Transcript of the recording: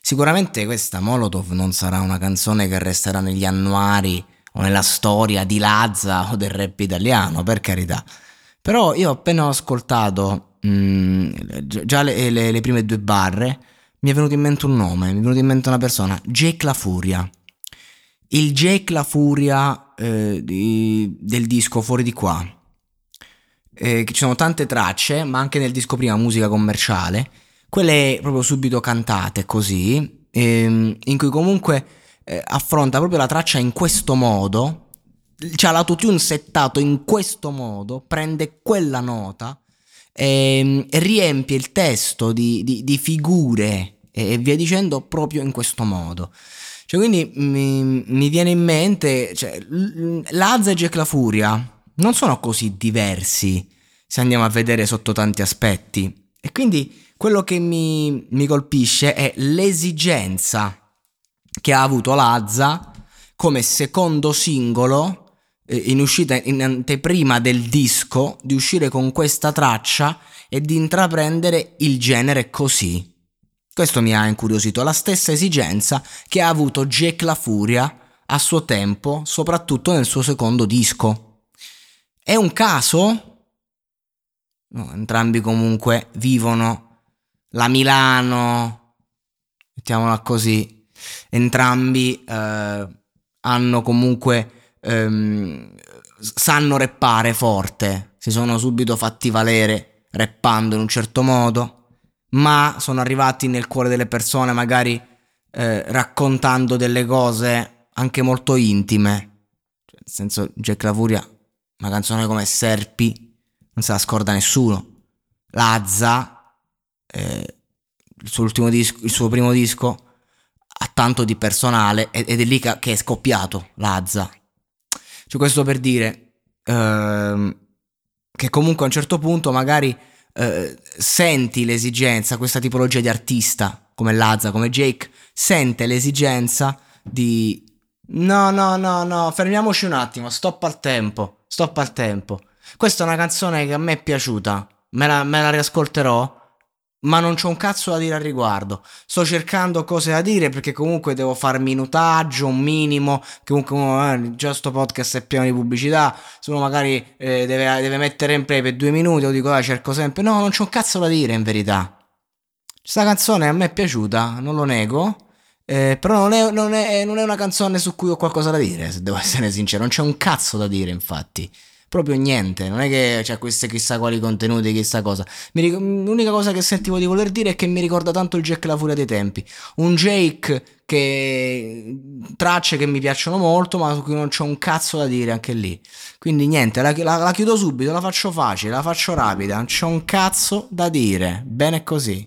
Sicuramente questa Molotov non sarà una canzone che resterà negli annuari o nella storia di Lazza o del rap italiano, per carità. Però io appena ho ascoltato mh, mm, già le, le, le, prime due barre, mi è venuto in mente un nome, mi è venuto in mente una persona, Jake La Furia. Il Jake La Furia eh, di, del disco Fuori di qua. Eh, ci sono tante tracce, ma anche nel disco prima musica commerciale quelle proprio subito cantate così, ehm, in cui comunque eh, affronta proprio la traccia in questo modo, cioè l'autotune settato in questo modo, prende quella nota e, e riempie il testo di, di, di figure e, e, via dicendo proprio in questo modo. Cioè, quindi mi, mi viene in mente, cioè, Lazza e Jack La Furia non sono così diversi se andiamo a vedere sotto tanti aspetti. E quindi quello che mi, mi colpisce è l'esigenza che ha avuto Lazza come secondo singolo eh, in uscita in anteprima del disco di uscire con questa traccia e di intraprendere il genere così. Questo mi ha incuriosito, la stessa esigenza che ha avuto Jack La Furia a suo tempo, soprattutto nel suo secondo disco. È un caso? No, entrambi comunque vivono la Milano, mettiamola così, entrambi eh, hanno comunque ehm, sanno reppare forte, si sono subito fatti valere reppando in un certo modo, ma sono arrivati nel cuore delle persone magari eh, raccontando delle cose anche molto intime. Cioè, nel senso, Jack La Furia, una canzone come Serpi, non se la scorda nessuno. Lazza eh, il suo disco, il suo primo disco ha tanto di personale ed è lì che è scoppiato Lazza. Cioè questo per dire ehm, che comunque a un certo punto magari eh, senti l'esigenza, questa tipologia di artista come Lazza, come Jake, sente l'esigenza di no, no, no, no, fermiamoci un attimo, stop al tempo, stop al tempo. Questa è una canzone che a me è piaciuta, me la, me la riascolterò ma non c'ho un cazzo da dire al riguardo. Sto cercando cose da dire perché comunque devo fare minutaggio, un minimo. Comunque eh, già sto podcast è pieno di pubblicità. Se uno magari eh, deve, deve, mettere in play per due minuti, io dico, ah, cerco sempre. No, non c'ho un cazzo da dire in verità. Questa canzone a me è piaciuta, non lo nego. Eh, però non è, non, è, non è una canzone su cui ho qualcosa da dire, se devo essere sincero. Non c'è un cazzo da dire, infatti proprio niente. Non è che c'è queste chissà quali contenuti, chissà cosa. Ric- l'unica cosa che sentivo di voler dire è che mi ricorda tanto il Jack La Furia dei tempi. Un Jake che tracce che mi piacciono molto, ma su cui non c'è un cazzo da dire anche lì. Quindi niente, la, la, la chiudo subito, la faccio facile, la faccio rapida, non c'è un cazzo da dire. Bene così.